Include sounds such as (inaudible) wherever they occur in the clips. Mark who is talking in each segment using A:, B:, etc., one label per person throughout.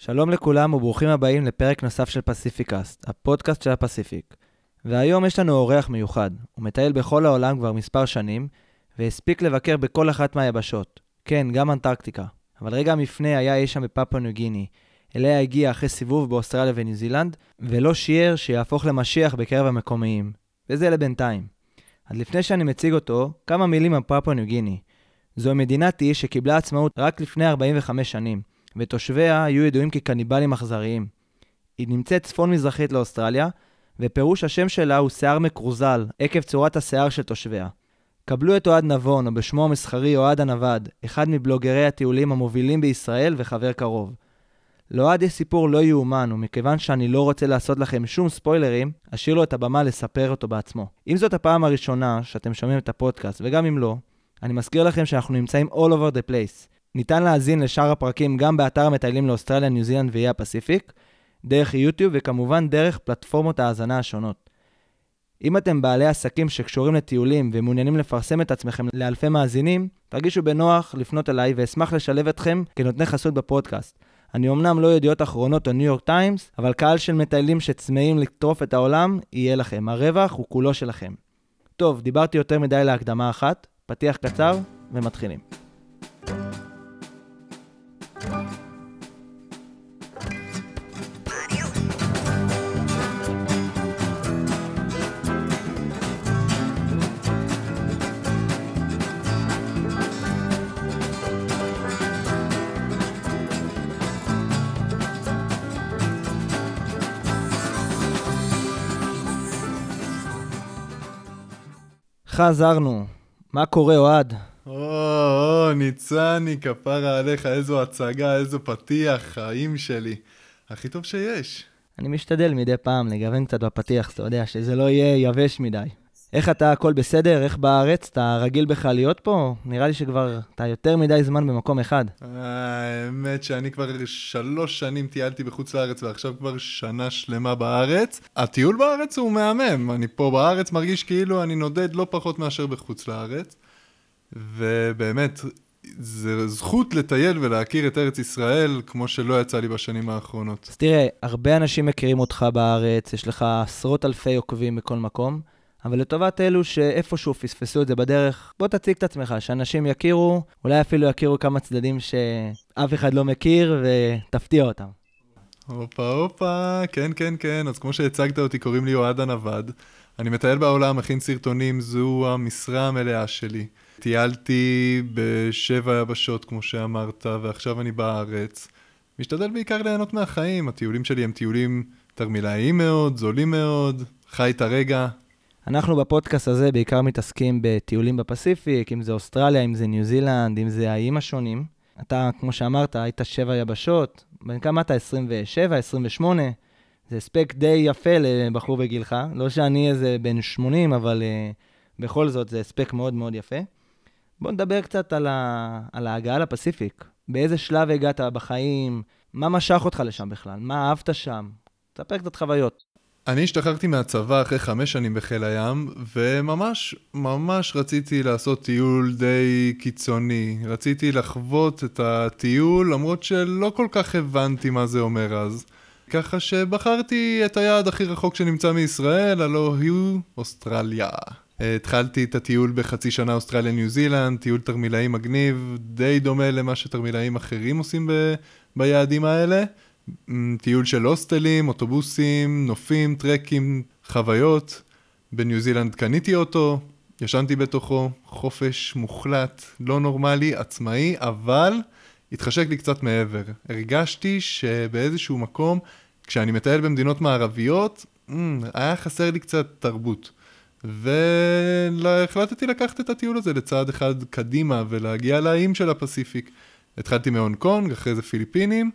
A: שלום לכולם וברוכים הבאים לפרק נוסף של פסיפיקאסט, הפודקאסט של הפסיפיק. והיום יש לנו אורח מיוחד, הוא מטייל בכל העולם כבר מספר שנים, והספיק לבקר בכל אחת מהיבשות. כן, גם אנטרקטיקה. אבל רגע המפנה היה אי שם בפפואה ניו גיני, אליה הגיע אחרי סיבוב באוסטרליה וניו זילנד, ולא שיער שיהפוך למשיח בקרב המקומיים. וזה לבינתיים. אז לפני שאני מציג אותו, כמה מילים על פפואה ניו גיני. זו מדינת אי שקיבלה עצמאות רק לפני 45 שנים, ותושביה היו ידועים כקניבלים אכזריים. היא נמצאת צפון-מזרחית לאוסטרליה, ופירוש השם שלה הוא שיער מקרוזל, עקב צורת השיער של תושביה. קבלו את אוהד נבון, או בשמו המסחרי אוהד הנווד, אחד מבלוגרי הטיולים המובילים בישראל וחבר קרוב. לאוהד יש סיפור לא יאומן, ומכיוון שאני לא רוצה לעשות לכם שום ספוילרים, אשאיר לו את הבמה לספר אותו בעצמו. אם זאת הפעם הראשונה שאתם שומעים את הפודקאסט, וגם אם לא, אני מזכיר לכם שאנחנו נמצאים all over the place. ניתן להאזין לשאר הפרקים גם באתר המטיילים לאוסטרליה, ניו זילנד ואיי הפסיפיק, דרך יוטיוב וכמובן דרך פלטפורמות ההאזנה השונות. אם אתם בעלי עסקים שקשורים לטיולים ומעוניינים לפרסם את עצמכם לאלפי מאזינים, תרגישו בנוח לפנות אליי ואשמח לשלב אתכם כנותני חסות בפודקאסט. אני אמנם לא ידיעות אחרונות או ניו יורק טיימס, אבל קהל של מטיילים שצמאים לטרוף את העולם, יהיה לכם. הרווח הוא כולו שלכם. טוב, דיברתי יותר מדי להקדמה אחת, פתיח קצר ומתחילים. חזרנו. מה קורה, אוהד?
B: או, או, ניצני, כפרה עליך, איזו הצגה, איזו פתיח, חיים שלי. הכי טוב שיש.
A: אני משתדל מדי פעם לגוון קצת בפתיח, אתה יודע, שזה לא יהיה יבש מדי. איך אתה, הכל בסדר? איך בארץ? אתה רגיל בכלל להיות פה? נראה לי שכבר אתה יותר מדי זמן במקום אחד.
B: האמת שאני כבר שלוש שנים טיילתי בחוץ לארץ ועכשיו כבר שנה שלמה בארץ. הטיול בארץ הוא מהמם, אני פה בארץ מרגיש כאילו אני נודד לא פחות מאשר בחוץ לארץ. ובאמת, זה זכות לטייל ולהכיר את ארץ ישראל כמו שלא יצא לי בשנים האחרונות.
A: אז תראה, הרבה אנשים מכירים אותך בארץ, יש לך עשרות אלפי עוקבים בכל מקום. אבל לטובת אלו שאיפשהו פספסו את זה בדרך, בוא תציג את עצמך, שאנשים יכירו, אולי אפילו יכירו כמה צדדים שאף אחד לא מכיר, ותפתיע אותם.
B: הופה הופה, כן כן כן, אז כמו שהצגת אותי, קוראים לי אוהד הנווד. אני מטייל בעולם, מכין סרטונים, זו המשרה המלאה שלי. טיילתי בשבע יבשות, כמו שאמרת, ועכשיו אני בארץ. משתדל בעיקר ליהנות מהחיים, הטיולים שלי הם טיולים תרמילאיים מאוד, זולים מאוד, חי את הרגע,
A: אנחנו בפודקאסט הזה בעיקר מתעסקים בטיולים בפסיפיק, אם זה אוסטרליה, אם זה ניו זילנד, אם זה האיים השונים. אתה, כמו שאמרת, היית שבע יבשות, בן כמה אתה? 27, 28? זה הספק די יפה לבחור בגילך. לא שאני איזה בן 80, אבל uh, בכל זאת זה הספק מאוד מאוד יפה. בוא נדבר קצת על, ה... על ההגעה לפסיפיק. באיזה שלב הגעת בחיים? מה משך אותך לשם בכלל? מה אהבת שם? תספר קצת חוויות.
B: אני השתחררתי מהצבא אחרי חמש שנים בחיל הים, וממש, ממש רציתי לעשות טיול די קיצוני. רציתי לחוות את הטיול, למרות שלא כל כך הבנתי מה זה אומר אז. ככה שבחרתי את היעד הכי רחוק שנמצא מישראל, הלא הוא אוסטרליה. התחלתי את הטיול בחצי שנה אוסטרליה-ניו זילנד, טיול תרמילאים מגניב, די דומה למה שתרמילאים אחרים עושים ב- ביעדים האלה. טיול של הוסטלים, אוטובוסים, נופים, טרקים, חוויות. בניו זילנד קניתי אותו, ישנתי בתוכו, חופש מוחלט, לא נורמלי, עצמאי, אבל התחשק לי קצת מעבר. הרגשתי שבאיזשהו מקום, כשאני מטייל במדינות מערביות, היה חסר לי קצת תרבות. והחלטתי לקחת את הטיול הזה לצעד אחד קדימה ולהגיע לאיים של הפסיפיק. התחלתי מהונג קונג, אחרי זה פיליפינים,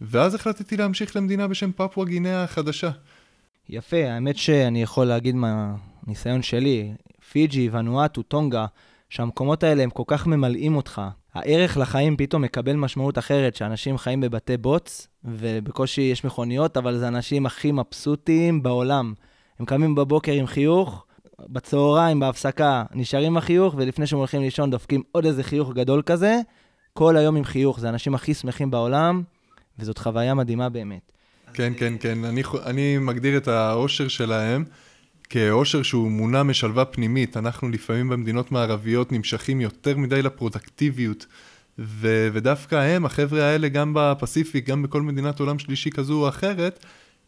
B: ואז החלטתי להמשיך למדינה בשם פפואה גינאה החדשה.
A: יפה, האמת שאני יכול להגיד מהניסיון שלי, פיג'י, ונואטו, טונגה, שהמקומות האלה הם כל כך ממלאים אותך. הערך לחיים פתאום מקבל משמעות אחרת, שאנשים חיים בבתי בוץ, ובקושי יש מכוניות, אבל זה האנשים הכי מבסוטים בעולם. הם קמים בבוקר עם חיוך, בצהריים, בהפסקה, נשארים עם החיוך, ולפני שהם הולכים לישון דופקים עוד איזה חיוך גדול כזה, כל היום עם חיוך. זה האנשים הכי שמחים בעולם, וזאת חוויה מדהימה באמת.
B: כן, כן, כן. אני, אני מגדיר את האושר שלהם כאושר שהוא מונע משלווה פנימית. אנחנו לפעמים במדינות מערביות נמשכים יותר מדי לפרודקטיביות. ו- ודווקא הם, החבר'ה האלה, גם בפסיפיק, גם בכל מדינת עולם שלישי כזו או אחרת,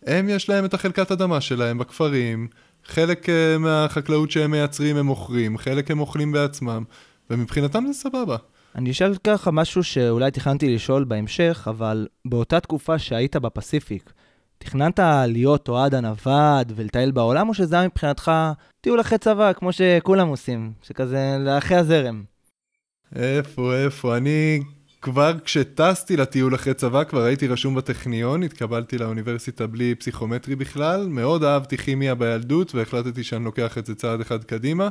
B: הם יש להם את החלקת אדמה שלהם בכפרים, חלק uh, מהחקלאות שהם מייצרים הם מוכרים, חלק הם אוכלים בעצמם, ומבחינתם זה סבבה.
A: אני אשאל ככה משהו שאולי תכננתי לשאול בהמשך, אבל באותה תקופה שהיית בפסיפיק, תכננת להיות אוהד הנווד ולטייל בעולם, או שזה היה מבחינתך טיול אחרי צבא, כמו שכולם עושים, שכזה לאחרי הזרם?
B: איפה, איפה? אני כבר כשטסתי לטיול אחרי צבא, כבר הייתי רשום בטכניון, התקבלתי לאוניברסיטה בלי פסיכומטרי בכלל, מאוד אהבתי כימיה בילדות והחלטתי שאני לוקח את זה צעד אחד קדימה.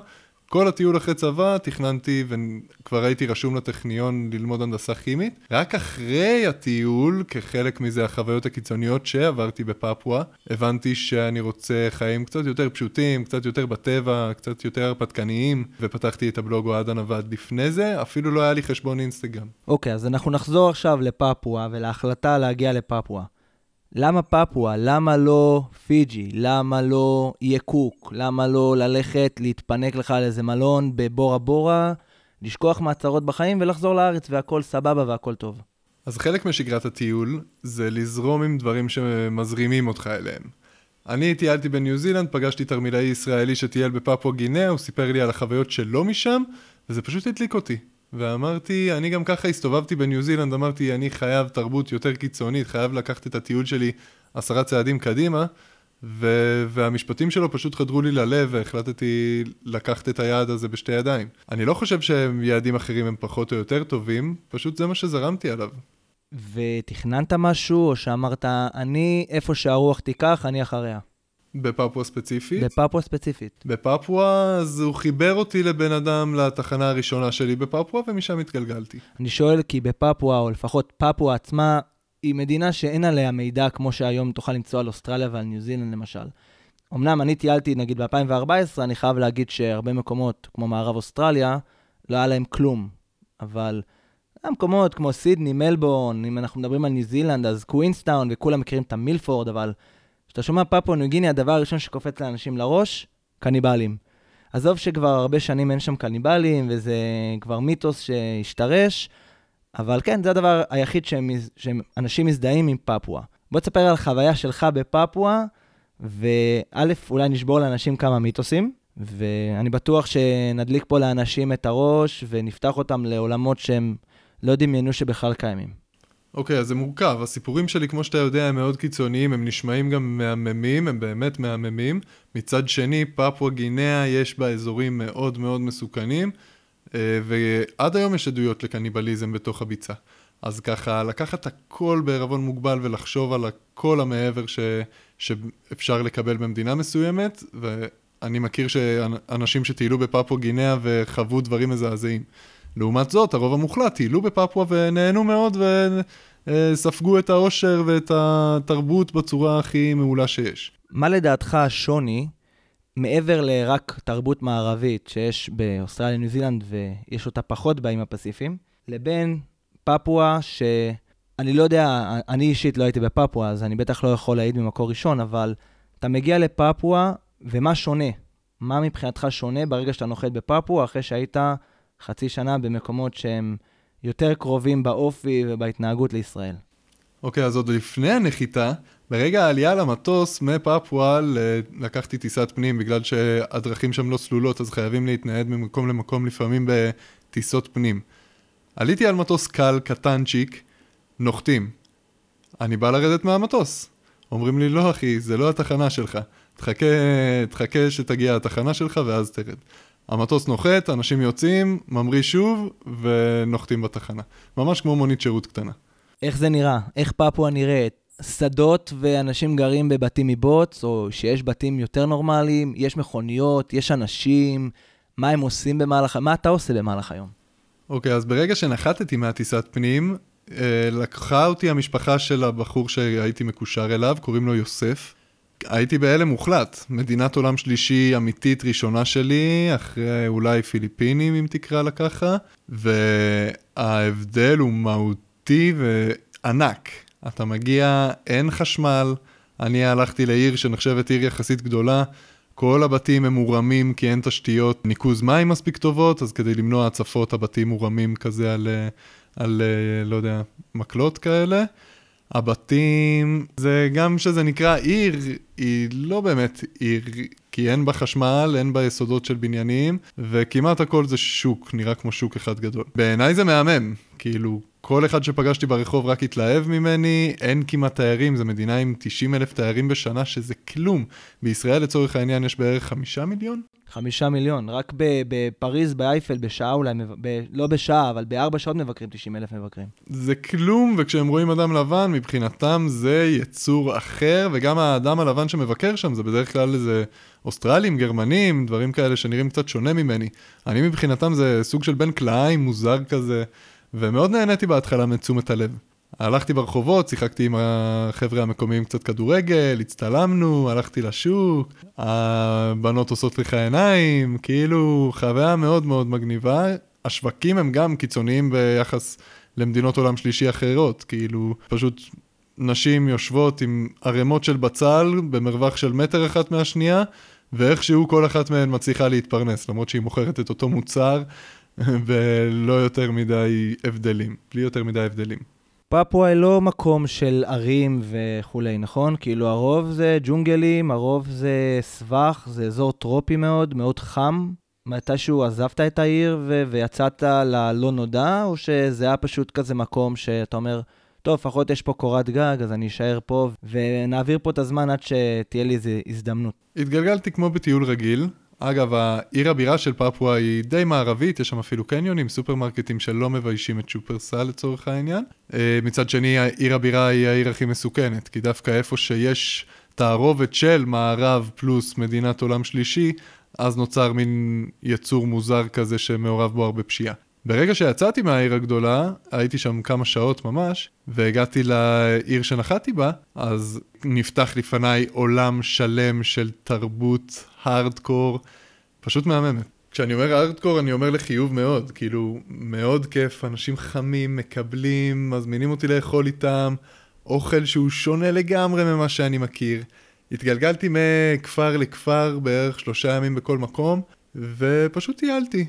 B: כל הטיול אחרי צבא תכננתי וכבר הייתי רשום לטכניון ללמוד הנדסה כימית. רק אחרי הטיול, כחלק מזה החוויות הקיצוניות שעברתי בפפואה, הבנתי שאני רוצה חיים קצת יותר פשוטים, קצת יותר בטבע, קצת יותר הרפתקניים, ופתחתי את הבלוג אוהד הנווד לפני זה, אפילו לא היה לי חשבון אינסטגרם.
A: אוקיי, okay, אז אנחנו נחזור עכשיו לפפואה ולהחלטה להגיע לפפואה. למה פפואה? למה לא פיג'י? למה לא איה קוק? למה לא ללכת להתפנק לך על איזה מלון בבורה בורה, לשכוח מהצהרות בחיים ולחזור לארץ והכל סבבה והכל טוב?
B: אז חלק משגרת הטיול זה לזרום עם דברים שמזרימים אותך אליהם. אני טיילתי בניו זילנד, פגשתי תרמילאי ישראלי שטייל בפפואה גינאה, הוא סיפר לי על החוויות שלו משם, וזה פשוט הדליק אותי. ואמרתי, אני גם ככה הסתובבתי בניו זילנד, אמרתי, אני חייב תרבות יותר קיצונית, חייב לקחת את הטיול שלי עשרה צעדים קדימה, ו- והמשפטים שלו פשוט חדרו לי ללב, והחלטתי לקחת את היעד הזה בשתי ידיים. אני לא חושב שיעדים אחרים הם פחות או יותר טובים, פשוט זה מה שזרמתי עליו.
A: ותכננת משהו, או שאמרת, אני, איפה שהרוח תיקח, אני אחריה?
B: בפפואה ספציפית?
A: בפפואה ספציפית.
B: בפפואה, אז הוא חיבר אותי לבן אדם לתחנה הראשונה שלי בפפואה, ומשם התגלגלתי.
A: אני שואל כי בפפואה, או לפחות פפואה עצמה, היא מדינה שאין עליה מידע כמו שהיום תוכל למצוא על אוסטרליה ועל ניו זילנד למשל. אמנם אני טיילתי נגיד ב-2014, אני חייב להגיד שהרבה מקומות, כמו מערב אוסטרליה, לא היה להם כלום. אבל המקומות כמו סידני, מלבורן, אם אנחנו מדברים על ניו זילנד, אז קווינסטאון, וכולם מכירים את המילפורד, אבל כשאתה שומע פפואה ניו גיני, הדבר הראשון שקופץ לאנשים לראש, קניבלים. עזוב שכבר הרבה שנים אין שם קניבלים, וזה כבר מיתוס שהשתרש, אבל כן, זה הדבר היחיד שאנשים מזדהים עם פפואה. בוא תספר על החוויה שלך בפפואה, וא', אולי נשבור לאנשים כמה מיתוסים, ואני בטוח שנדליק פה לאנשים את הראש, ונפתח אותם לעולמות שהם לא דמיינו שבכלל קיימים.
B: אוקיי, אז זה מורכב. הסיפורים שלי, כמו שאתה יודע, הם מאוד קיצוניים, הם נשמעים גם מהממים, הם באמת מהממים. מצד שני, פפואה גינאה יש בה אזורים מאוד מאוד מסוכנים, אה, ועד היום יש עדויות לקניבליזם בתוך הביצה. אז ככה, לקחת הכל בערבון מוגבל ולחשוב על הכל המעבר ש, שאפשר לקבל במדינה מסוימת, ואני מכיר שאנשים שטיילו בפפואה גינאה וחוו דברים מזעזעים. לעומת זאת, הרוב המוחלט טיילו בפפואה ונהנו מאוד וספגו את העושר ואת התרבות בצורה הכי מעולה שיש.
A: מה לדעתך השוני, מעבר לרק תרבות מערבית שיש באוסטרליה, ניו זילנד, ויש אותה פחות באיים הפסיפיים, לבין פפואה, שאני לא יודע, אני אישית לא הייתי בפפואה, אז אני בטח לא יכול להעיד ממקור ראשון, אבל אתה מגיע לפפואה, ומה שונה? מה מבחינתך שונה ברגע שאתה נוחת בפפואה, אחרי שהיית חצי שנה במקומות שהם יותר קרובים באופי ובהתנהגות לישראל.
B: אוקיי, okay, אז עוד לפני הנחיתה, ברגע העלייה למטוס מפפואה לקחתי טיסת פנים, בגלל שהדרכים שם לא סלולות, אז חייבים להתנייד ממקום למקום לפעמים בטיסות פנים. עליתי על מטוס קל, קטנצ'יק, נוחתים. אני בא לרדת מהמטוס. אומרים לי, לא אחי, זה לא התחנה שלך. תחכה, תחכה שתגיע התחנה שלך ואז תרד. המטוס נוחת, אנשים יוצאים, ממריא שוב, ונוחתים בתחנה. ממש כמו מונית שירות קטנה.
A: איך זה נראה? איך פפואה נראית? שדות ואנשים גרים בבתים מבוץ, או שיש בתים יותר נורמליים, יש מכוניות, יש אנשים, מה הם עושים במהלך, מה אתה עושה במהלך היום?
B: אוקיי, okay, אז ברגע שנחתתי מהטיסת פנים, אה, לקחה אותי המשפחה של הבחור שהייתי מקושר אליו, קוראים לו יוסף. הייתי בהלם מוחלט. מדינת עולם שלישי אמיתית ראשונה שלי, אחרי אולי פיליפינים, אם תקרא לה ככה, וההבדל הוא מהותי וענק. אתה מגיע, אין חשמל. אני הלכתי לעיר שנחשבת עיר יחסית גדולה, כל הבתים הם מורמים כי אין תשתיות ניקוז מים מספיק טובות, אז כדי למנוע הצפות הבתים מורמים כזה על, אה, על אה, לא יודע, מקלות כאלה. הבתים, זה גם שזה נקרא עיר, היא לא באמת עיר, כי אין בה חשמל, אין בה יסודות של בניינים, וכמעט הכל זה שוק, נראה כמו שוק אחד גדול. בעיניי זה מהמם, כאילו, כל אחד שפגשתי ברחוב רק התלהב ממני, אין כמעט תיירים, זו מדינה עם 90 אלף תיירים בשנה, שזה כלום. בישראל לצורך העניין יש בערך חמישה מיליון?
A: חמישה מיליון, רק בפריז, באייפל, בשעה אולי, ב, לא בשעה, אבל בארבע שעות מבקרים 90 אלף מבקרים.
B: זה כלום, וכשהם רואים אדם לבן, מבחינתם זה יצור אחר, וגם האדם הלבן שמבקר שם זה בדרך כלל איזה אוסטרלים, גרמנים, דברים כאלה שנראים קצת שונה ממני. אני מבחינתם זה סוג של בן כלאיים, מוזר כזה. ומאוד נהניתי בהתחלה מתשומת הלב. הלכתי ברחובות, שיחקתי עם החבר'ה המקומיים קצת כדורגל, הצטלמנו, הלכתי לשוק, הבנות עושות לך עיניים, כאילו חוויה מאוד מאוד מגניבה. השווקים הם גם קיצוניים ביחס למדינות עולם שלישי אחרות, כאילו פשוט נשים יושבות עם ערימות של בצל במרווח של מטר אחת מהשנייה, ואיכשהו כל אחת מהן מצליחה להתפרנס, למרות שהיא מוכרת את אותו מוצר (laughs) ולא יותר מדי הבדלים, בלי יותר מדי הבדלים.
A: פפואה היא לא מקום של ערים וכולי, נכון? כאילו הרוב זה ג'ונגלים, הרוב זה סבך, זה אזור טרופי מאוד, מאוד חם. מתישהו עזבת את העיר ו- ויצאת ללא נודע, או שזה היה פשוט כזה מקום שאתה אומר, טוב, לפחות יש פה קורת גג, אז אני אשאר פה ונעביר פה את הזמן עד שתהיה לי איזו הזדמנות.
B: התגלגלתי כמו בטיול רגיל, אגב, העיר הבירה של פפואה היא די מערבית, יש שם אפילו קניונים, סופרמרקטים שלא מביישים את שופרסל לצורך העניין. אה, מצד שני, העיר הבירה היא העיר הכי מסוכנת, כי דווקא איפה שיש תערובת של מערב פלוס מדינת עולם שלישי, אז נוצר מין יצור מוזר כזה שמעורב בו הרבה פשיעה. ברגע שיצאתי מהעיר הגדולה, הייתי שם כמה שעות ממש, והגעתי לעיר שנחתי בה, אז נפתח לפניי עולם שלם של תרבות הארדקור, פשוט מהממת. כשאני אומר הארדקור אני אומר לחיוב מאוד, כאילו מאוד כיף, אנשים חמים, מקבלים, מזמינים אותי לאכול איתם, אוכל שהוא שונה לגמרי ממה שאני מכיר. התגלגלתי מכפר לכפר בערך שלושה ימים בכל מקום, ופשוט טיילתי.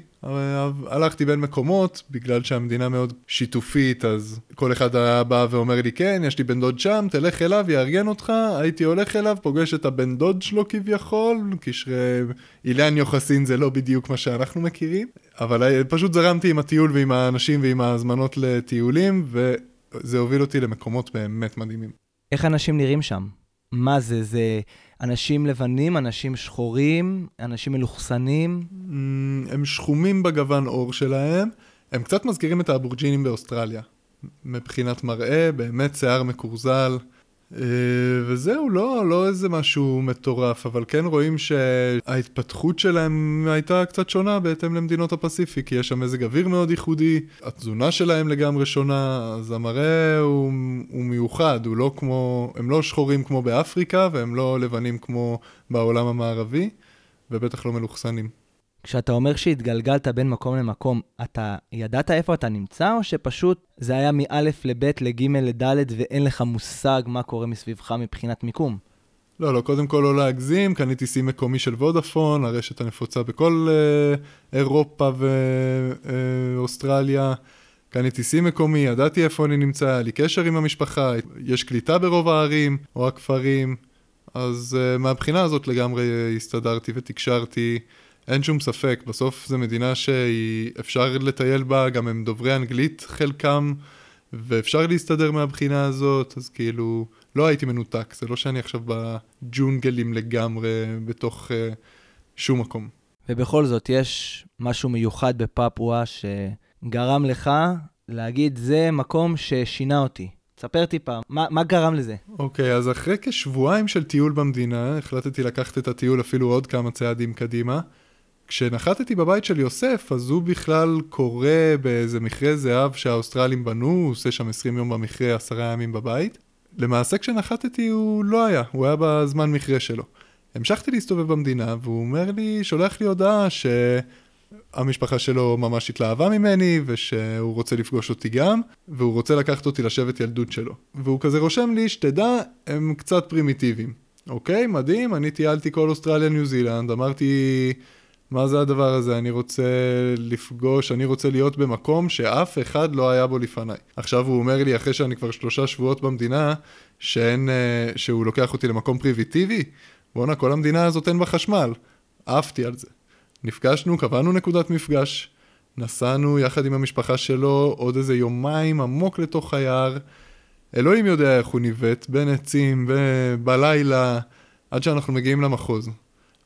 B: הלכתי בין מקומות, בגלל שהמדינה מאוד שיתופית, אז כל אחד היה בא ואומר לי, כן, יש לי בן דוד שם, תלך אליו, יארגן אותך. הייתי הולך אליו, פוגש את הבן דוד שלו כביכול, קשרי אילן יוחסין זה לא בדיוק מה שאנחנו מכירים, אבל פשוט זרמתי עם הטיול ועם האנשים ועם ההזמנות לטיולים, וזה הוביל אותי למקומות באמת מדהימים.
A: איך אנשים נראים שם? מה זה? זה אנשים לבנים, אנשים שחורים, אנשים מלוכסנים?
B: Mm, הם שחומים בגוון עור שלהם. הם קצת מזכירים את האבורג'ינים באוסטרליה. מבחינת מראה, באמת שיער מקורזל. אה, וזהו, לא, לא איזה משהו מטורף, אבל כן רואים שההתפתחות שלהם הייתה קצת שונה בהתאם למדינות הפסיפיק, כי יש שם מזג אוויר מאוד ייחודי, התזונה שלהם לגמרי שונה, אז המראה הוא, הוא מיוחד, הוא לא כמו, הם לא שחורים כמו באפריקה, והם לא לבנים כמו בעולם המערבי, ובטח לא מלוכסנים.
A: כשאתה אומר שהתגלגלת בין מקום למקום, אתה ידעת איפה אתה נמצא, או שפשוט זה היה מא' לב', לג', לד', ואין לך מושג מה קורה מסביבך מבחינת מיקום?
B: לא, לא, קודם כל לא להגזים, קניתי סים מקומי של וודאפון, הרשת הנפוצה בכל אה, אירופה ואוסטרליה. אה, קניתי סים מקומי, ידעתי איפה אני נמצא, היה לי קשר עם המשפחה, יש קליטה ברוב הערים או הכפרים, אז אה, מהבחינה הזאת לגמרי הסתדרתי ותקשרתי. אין שום ספק, בסוף זו מדינה שאפשר לטייל בה, גם הם דוברי אנגלית חלקם, ואפשר להסתדר מהבחינה הזאת, אז כאילו, לא הייתי מנותק, זה לא שאני עכשיו בג'ונגלים לגמרי בתוך uh, שום מקום.
A: ובכל זאת, יש משהו מיוחד בפפואה שגרם לך להגיד, זה מקום ששינה אותי. תספר טיפה, מה, מה גרם לזה?
B: אוקיי, okay, אז אחרי כשבועיים של טיול במדינה, החלטתי לקחת את הטיול אפילו עוד כמה צעדים קדימה. כשנחתתי בבית של יוסף, אז הוא בכלל קורא באיזה מכרה זהב שהאוסטרלים בנו, הוא עושה שם 20 יום במכרה, עשרה ימים בבית. למעשה כשנחתתי הוא לא היה, הוא היה בזמן מכרה שלו. המשכתי להסתובב במדינה, והוא אומר לי, שולח לי הודעה המשפחה שלו ממש התלהבה ממני, ושהוא רוצה לפגוש אותי גם, והוא רוצה לקחת אותי לשבת ילדות שלו. והוא כזה רושם לי, שתדע, הם קצת פרימיטיביים. אוקיי, מדהים, אני טיילתי כל אוסטרליה, ניו זילנד, אמרתי, מה זה הדבר הזה? אני רוצה לפגוש, אני רוצה להיות במקום שאף אחד לא היה בו לפניי. עכשיו הוא אומר לי, אחרי שאני כבר שלושה שבועות במדינה, שאין, אה, שהוא לוקח אותי למקום פרימיטיבי, בואנה, כל המדינה הזאת אין בה חשמל. עפתי על זה. נפגשנו, קבענו נקודת מפגש, נסענו יחד עם המשפחה שלו עוד איזה יומיים עמוק לתוך היער. אלוהים יודע איך הוא ניווט, בין עצים, ב- בלילה, עד שאנחנו מגיעים למחוז.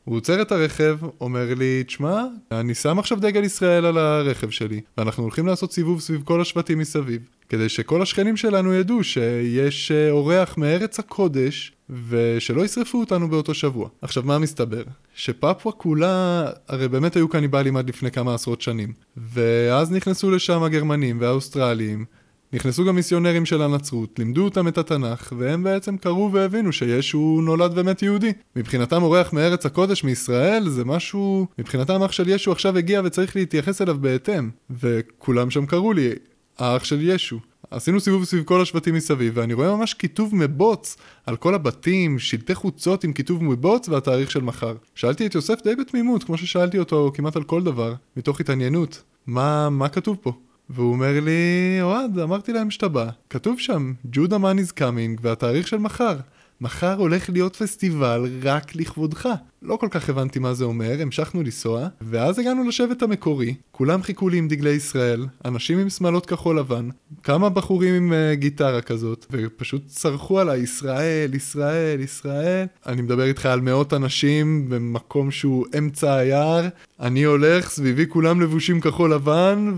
B: הוא עוצר את הרכב, אומר לי, תשמע, אני שם עכשיו דגל ישראל על הרכב שלי, ואנחנו הולכים לעשות סיבוב סביב כל השבטים מסביב, כדי שכל השכנים שלנו ידעו שיש אה, אורח מארץ הקודש, ושלא ישרפו אותנו באותו שבוע. עכשיו, מה מסתבר? שפפואה כולה, הרי באמת היו קניבלים עד לפני כמה עשרות שנים, ואז נכנסו לשם הגרמנים והאוסטרלים, נכנסו גם מיסיונרים של הנצרות, לימדו אותם את התנ"ך, והם בעצם קראו והבינו שישו נולד ומת יהודי. מבחינתם אורח מארץ הקודש מישראל זה משהו... מבחינתם אח של ישו עכשיו הגיע וצריך להתייחס אליו בהתאם. וכולם שם קראו לי, האח של ישו. עשינו סיבוב סביב כל השבטים מסביב, ואני רואה ממש כיתוב מבוץ על כל הבתים, שלטי חוצות עם כיתוב מבוץ והתאריך של מחר. שאלתי את יוסף די בתמימות, כמו ששאלתי אותו כמעט על כל דבר, מתוך התעניינות. מה, מה כתוב פה? והוא אומר לי, אוהד, אמרתי להם שאתה בא. כתוב שם, מן is coming, והתאריך של מחר. מחר הולך להיות פסטיבל רק לכבודך. לא כל כך הבנתי מה זה אומר, המשכנו לנסוע, ואז הגענו לשבט המקורי, כולם חיכו לי עם דגלי ישראל, אנשים עם שמלות כחול לבן, כמה בחורים עם uh, גיטרה כזאת, ופשוט צרחו עליי, ישראל, ישראל, ישראל. אני מדבר איתך על מאות אנשים במקום שהוא אמצע היער, אני הולך, סביבי כולם לבושים כחול לבן,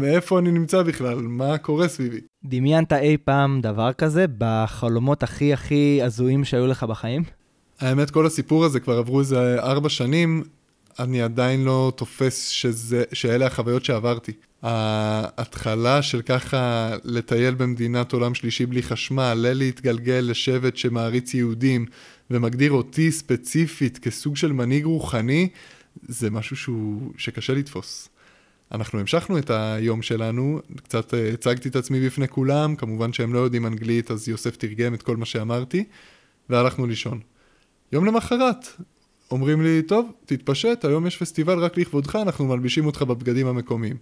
B: ואיפה אני נמצא בכלל? מה קורה סביבי?
A: דמיינת אי פעם דבר כזה בחלומות הכי הכי הזויים שהיו לך בחיים?
B: האמת, כל הסיפור הזה כבר עברו איזה ארבע שנים, אני עדיין לא תופס שזה, שאלה החוויות שעברתי. ההתחלה של ככה לטייל במדינת עולם שלישי בלי חשמל, להתגלגל לשבט שמעריץ יהודים ומגדיר אותי ספציפית כסוג של מנהיג רוחני, זה משהו שהוא, שקשה לתפוס. אנחנו המשכנו את היום שלנו, קצת אה, הצגתי את עצמי בפני כולם, כמובן שהם לא יודעים אנגלית, אז יוסף תרגם את כל מה שאמרתי, והלכנו לישון. יום למחרת, אומרים לי, טוב, תתפשט, היום יש פסטיבל רק לכבודך, אנחנו מלבישים אותך בבגדים המקומיים.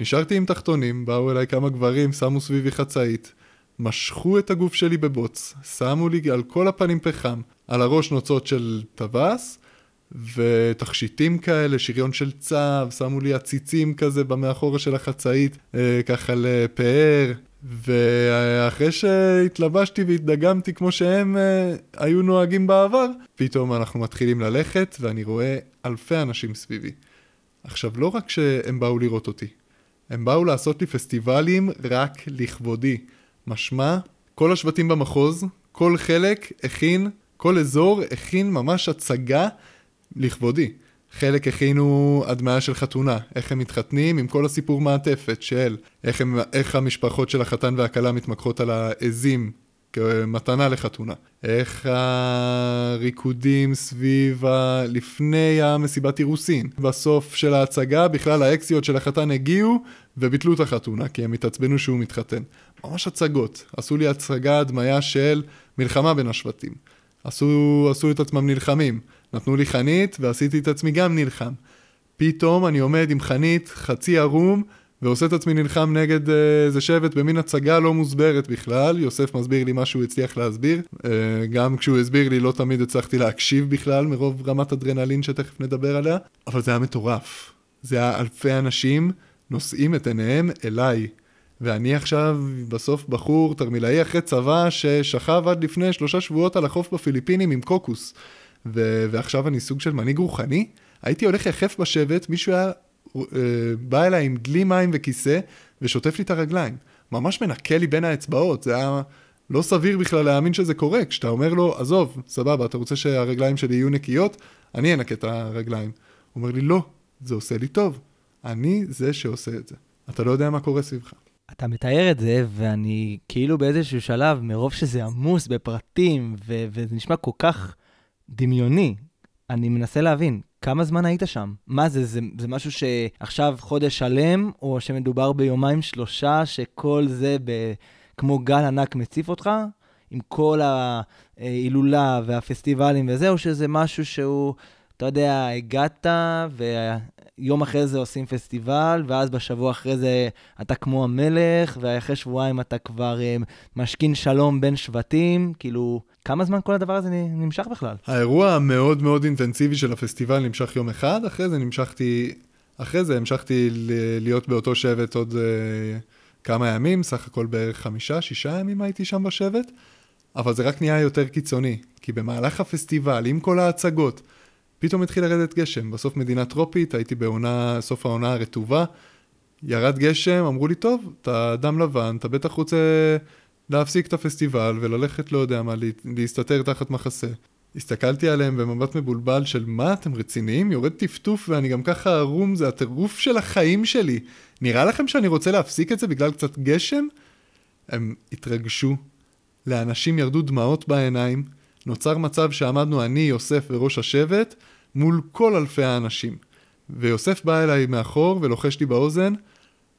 B: נשארתי עם תחתונים, באו אליי כמה גברים, שמו סביבי חצאית, משכו את הגוף שלי בבוץ, שמו לי על כל הפנים פחם, על הראש נוצות של טווס, ותכשיטים כאלה, שריון של צב, שמו לי עציצים כזה במאחורה של החצאית, אה, ככה לפאר, ואחרי שהתלבשתי והתדגמתי כמו שהם אה, היו נוהגים בעבר, פתאום אנחנו מתחילים ללכת ואני רואה אלפי אנשים סביבי. עכשיו, לא רק שהם באו לראות אותי, הם באו לעשות לי פסטיבלים רק לכבודי. משמע, כל השבטים במחוז, כל חלק הכין, כל אזור הכין ממש הצגה לכבודי. חלק הכינו הדמיה של חתונה, איך הם מתחתנים עם כל הסיפור מעטפת של איך, הם, איך המשפחות של החתן והכלה מתמקחות על העזים כמתנה לחתונה. איך הריקודים סביב ה... לפני המסיבת אירוסין. בסוף של ההצגה בכלל האקסיות של החתן הגיעו וביטלו את החתונה כי הם התעצבנו שהוא מתחתן. ממש הצגות. עשו לי הצגה הדמיה של מלחמה בין השבטים. עשו, עשו את עצמם נלחמים. נתנו לי חנית ועשיתי את עצמי גם נלחם. פתאום אני עומד עם חנית חצי ערום ועושה את עצמי נלחם נגד אה, איזה שבט במין הצגה לא מוסברת בכלל. יוסף מסביר לי מה שהוא הצליח להסביר. אה, גם כשהוא הסביר לי לא תמיד הצלחתי להקשיב בכלל מרוב רמת אדרנלין שתכף נדבר עליה. אבל זה היה מטורף. זה היה אלפי אנשים נושאים את עיניהם אליי. ואני עכשיו בסוף בחור תרמילאי אחרי צבא ששכב עד לפני שלושה שבועות על החוף בפיליפינים עם קוקוס. ו- ועכשיו אני סוג של מנהיג רוחני. הייתי הולך יחף בשבט, מישהו היה אה, בא אליי עם דלי מים וכיסא ושוטף לי את הרגליים. ממש מנקה לי בין האצבעות, זה היה לא סביר בכלל להאמין שזה קורה. כשאתה אומר לו, עזוב, סבבה, אתה רוצה שהרגליים שלי יהיו נקיות? אני אנקה את הרגליים. הוא אומר לי, לא, זה עושה לי טוב. אני זה שעושה את זה. אתה לא יודע מה קורה סביבך.
A: אתה מתאר את זה, ואני כאילו באיזשהו שלב, מרוב שזה עמוס בפרטים, ו- וזה נשמע כל כך דמיוני, אני מנסה להבין, כמה זמן היית שם? מה זה, זה, זה משהו שעכשיו חודש שלם, או שמדובר ביומיים שלושה, שכל זה ב, כמו גל ענק מציף אותך, עם כל ההילולה והפסטיבלים וזה, או שזה משהו שהוא, אתה יודע, הגעת, ויום אחרי זה עושים פסטיבל, ואז בשבוע אחרי זה אתה כמו המלך, ואחרי שבועיים אתה כבר אה, משכין שלום בין שבטים, כאילו, כמה זמן כל הדבר הזה נמשך בכלל?
B: האירוע המאוד מאוד אינטנסיבי של הפסטיבל נמשך יום אחד, אחרי זה נמשכתי, אחרי זה המשכתי להיות באותו שבט עוד uh, כמה ימים, סך הכל בערך חמישה, שישה ימים הייתי שם בשבט, אבל זה רק נהיה יותר קיצוני, כי במהלך הפסטיבל, עם כל ההצגות, פתאום התחיל לרדת גשם. בסוף מדינה טרופית, הייתי בעונה, סוף העונה הרטובה, ירד גשם, אמרו לי, טוב, אתה אדם לבן, אתה בטח רוצה להפסיק את הפסטיבל וללכת, לא יודע מה, להסתתר תחת מחסה. הסתכלתי עליהם במבט מבולבל של מה, אתם רציניים? יורד טפטוף ואני גם ככה ערום, זה הטירוף של החיים שלי. נראה לכם שאני רוצה להפסיק את זה בגלל קצת גשם? הם התרגשו, לאנשים ירדו דמעות בעיניים, נוצר מצב שעמדנו אני, יוסף וראש השבט מול כל אלפי האנשים. ויוסף בא אליי מאחור ולוחש לי באוזן,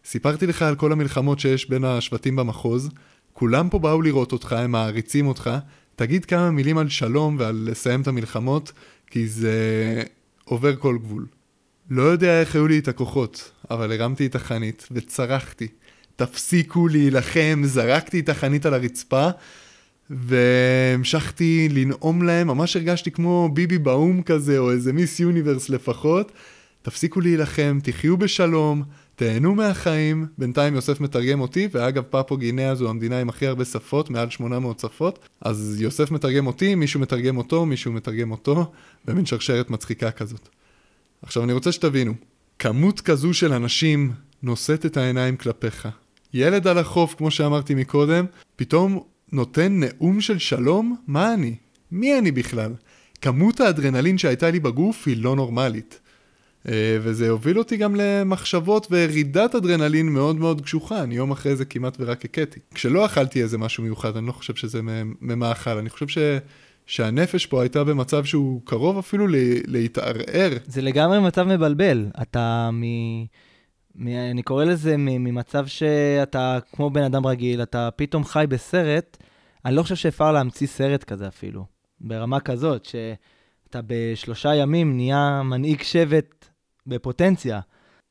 B: סיפרתי לך על כל המלחמות שיש בין השבטים במחוז, כולם פה באו לראות אותך, הם מעריצים אותך, תגיד כמה מילים על שלום ועל לסיים את המלחמות, כי זה עובר כל גבול. לא יודע איך היו לי את הכוחות, אבל הרמתי את החנית וצרחתי. תפסיקו להילחם, זרקתי את החנית על הרצפה, והמשכתי לנאום להם, ממש הרגשתי כמו ביבי באו"ם כזה, או איזה מיס יוניברס לפחות. תפסיקו להילחם, תחיו בשלום, תהנו מהחיים. בינתיים יוסף מתרגם אותי, ואגב, פפו גינאה זו המדינה עם הכי הרבה שפות, מעל 800 שפות. אז יוסף מתרגם אותי, מישהו מתרגם אותו, מישהו מתרגם אותו, במין שרשרת מצחיקה כזאת. עכשיו, אני רוצה שתבינו, כמות כזו של אנשים נושאת את העיניים כלפיך. ילד על החוף, כמו שאמרתי מקודם, פתאום נותן נאום של שלום? מה אני? מי אני בכלל? כמות האדרנלין שהייתה לי בגוף היא לא נורמלית. אה, וזה הוביל אותי גם למחשבות וירידת אדרנלין מאוד מאוד קשוחה, אני יום אחרי זה כמעט ורק הכיתי. כשלא אכלתי איזה משהו מיוחד, אני לא חושב שזה ממאכל, אני חושב ש... שהנפש פה הייתה במצב שהוא קרוב אפילו להתערער.
A: זה לגמרי מצב מבלבל. אתה מ... אני קורא לזה ממצב שאתה כמו בן אדם רגיל, אתה פתאום חי בסרט, אני לא חושב שאפשר להמציא סרט כזה אפילו, ברמה כזאת, שאתה בשלושה ימים נהיה מנהיג שבט בפוטנציה.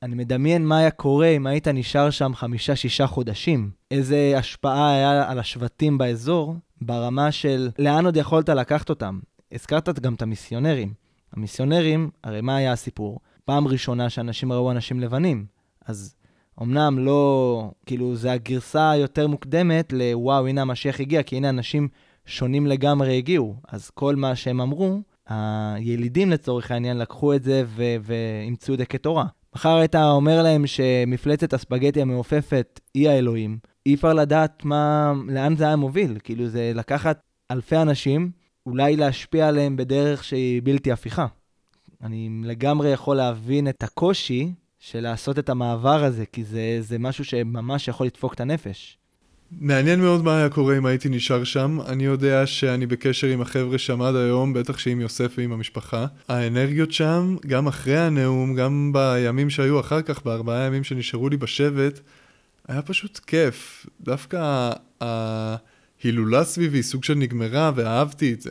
A: אני מדמיין מה היה קורה אם היית נשאר שם חמישה-שישה חודשים. איזה השפעה היה על השבטים באזור, ברמה של לאן עוד יכולת לקחת אותם. הזכרת גם את המיסיונרים. המיסיונרים, הרי מה היה הסיפור? פעם ראשונה שאנשים ראו אנשים לבנים. אז אמנם לא, כאילו, זה הגרסה היותר מוקדמת לוואו, הנה המשיח הגיע, כי הנה אנשים שונים לגמרי הגיעו. אז כל מה שהם אמרו, הילידים לצורך העניין לקחו את זה ואימצו את זה כתורה. מחר היית אומר להם שמפלצת הספגטי המעופפת היא האלוהים, אי אפשר לדעת מה, לאן זה היה מוביל. כאילו, זה לקחת אלפי אנשים, אולי להשפיע עליהם בדרך שהיא בלתי הפיכה. אני לגמרי יכול להבין את הקושי של לעשות את המעבר הזה, כי זה, זה משהו שממש יכול לדפוק את הנפש.
B: מעניין מאוד מה היה קורה אם הייתי נשאר שם. אני יודע שאני בקשר עם החבר'ה שם עד היום, בטח שעם יוסף ועם המשפחה. האנרגיות שם, גם אחרי הנאום, גם בימים שהיו אחר כך, בארבעה ימים שנשארו לי בשבט, היה פשוט כיף. דווקא ההילולה סביבי, סוג של נגמרה, ואהבתי את זה.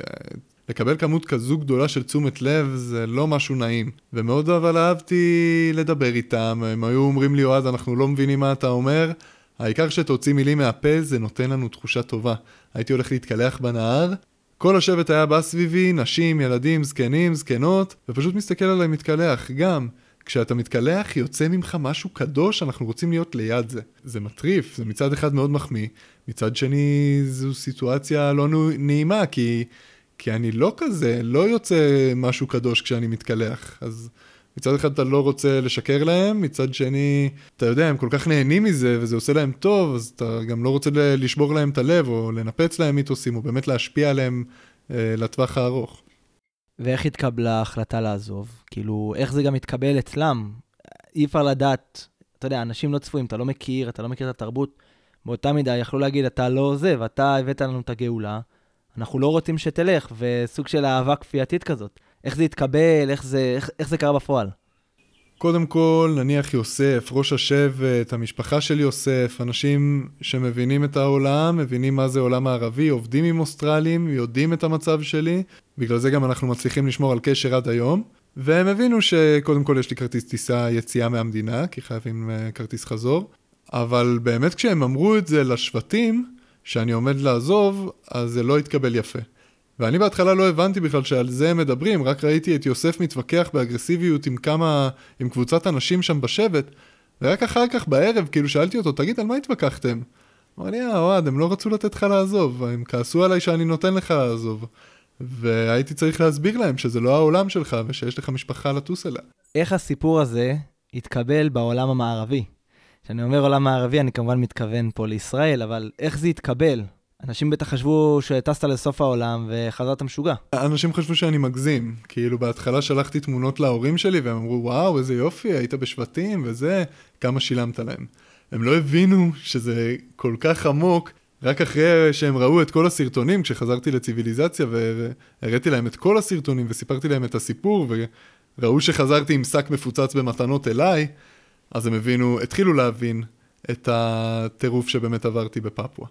B: לקבל כמות כזו גדולה של תשומת לב זה לא משהו נעים. ומאוד אבל אהבתי לדבר איתם, הם היו אומרים לי, אוהד, אנחנו לא מבינים מה אתה אומר. העיקר שתוציא מילים מהפה זה נותן לנו תחושה טובה. הייתי הולך להתקלח בנהר, כל השבט היה בא סביבי, נשים, ילדים, זקנים, זקנות, ופשוט מסתכל עליי מתקלח. גם, כשאתה מתקלח יוצא ממך משהו קדוש, אנחנו רוצים להיות ליד זה. זה מטריף, זה מצד אחד מאוד מחמיא, מצד שני זו סיטואציה לא נעימה, כי, כי אני לא כזה, לא יוצא משהו קדוש כשאני מתקלח, אז... מצד אחד אתה לא רוצה לשקר להם, מצד שני, אתה יודע, הם כל כך נהנים מזה וזה עושה להם טוב, אז אתה גם לא רוצה לשבור להם את הלב או לנפץ להם מיתוסים, או באמת להשפיע עליהם אה, לטווח הארוך.
A: ואיך התקבלה ההחלטה לעזוב? כאילו, איך זה גם התקבל אצלם? אי אפשר לדעת, אתה יודע, אנשים לא צפויים, אתה לא מכיר, אתה לא מכיר את התרבות. באותה מידה יכלו להגיד, אתה לא עוזב, אתה הבאת לנו את הגאולה, אנחנו לא רוצים שתלך, וסוג של אהבה כפייתית כזאת. איך זה התקבל, איך זה, איך, איך זה קרה בפועל.
B: קודם כל, נניח יוסף, ראש השבט, המשפחה של יוסף, אנשים שמבינים את העולם, מבינים מה זה עולם הערבי, עובדים עם אוסטרלים, יודעים את המצב שלי, בגלל זה גם אנחנו מצליחים לשמור על קשר עד היום, והם הבינו שקודם כל יש לי כרטיס טיסה יציאה מהמדינה, כי חייבים uh, כרטיס חזור, אבל באמת כשהם אמרו את זה לשבטים, שאני עומד לעזוב, אז זה לא התקבל יפה. ואני בהתחלה לא הבנתי בכלל שעל זה הם מדברים, רק ראיתי את יוסף מתווכח באגרסיביות עם כמה, עם קבוצת אנשים שם בשבט, ורק אחר כך בערב, כאילו שאלתי אותו, תגיד, על מה התווכחתם? הוא אמר לי, אה, אוהד, הם לא רצו לתת לך לעזוב, הם כעסו עליי שאני נותן לך לעזוב. והייתי צריך להסביר להם שזה לא העולם שלך, ושיש לך משפחה לטוס אליה.
A: איך הסיפור הזה התקבל בעולם המערבי? כשאני אומר עולם מערבי, אני כמובן מתכוון פה לישראל, אבל איך זה התקבל? אנשים בטח חשבו שטסת לסוף העולם וחזרת משוגע.
B: אנשים חשבו שאני מגזים. כאילו, בהתחלה שלחתי תמונות להורים שלי והם אמרו, וואו, איזה יופי, היית בשבטים וזה, כמה שילמת להם. הם לא הבינו שזה כל כך עמוק, רק אחרי שהם ראו את כל הסרטונים, כשחזרתי לציוויליזציה והראיתי להם את כל הסרטונים וסיפרתי להם את הסיפור, וראו שחזרתי עם שק מפוצץ במתנות אליי, אז הם הבינו, התחילו להבין את הטירוף שבאמת עברתי בפפואה.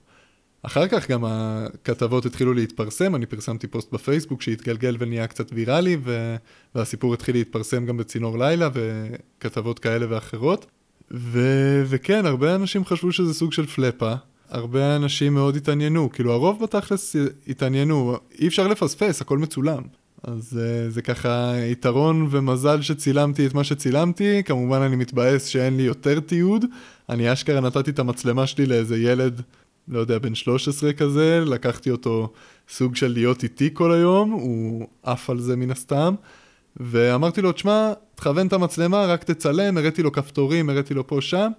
B: אחר כך גם הכתבות התחילו להתפרסם, אני פרסמתי פוסט בפייסבוק שהתגלגל ונהיה קצת ויראלי, ו... והסיפור התחיל להתפרסם גם בצינור לילה וכתבות כאלה ואחרות. ו... וכן, הרבה אנשים חשבו שזה סוג של פלאפה, הרבה אנשים מאוד התעניינו, כאילו הרוב בתכלס התעניינו, אי אפשר לפספס, הכל מצולם. אז uh, זה ככה יתרון ומזל שצילמתי את מה שצילמתי, כמובן אני מתבאס שאין לי יותר תיעוד, אני אשכרה נתתי את המצלמה שלי לאיזה ילד לא יודע, בן 13 כזה, לקחתי אותו סוג של להיות איתי כל היום, הוא עף על זה מן הסתם, ואמרתי לו, תשמע, תכוון את המצלמה, רק תצלם, הראיתי לו כפתורים, הראיתי לו פה שם,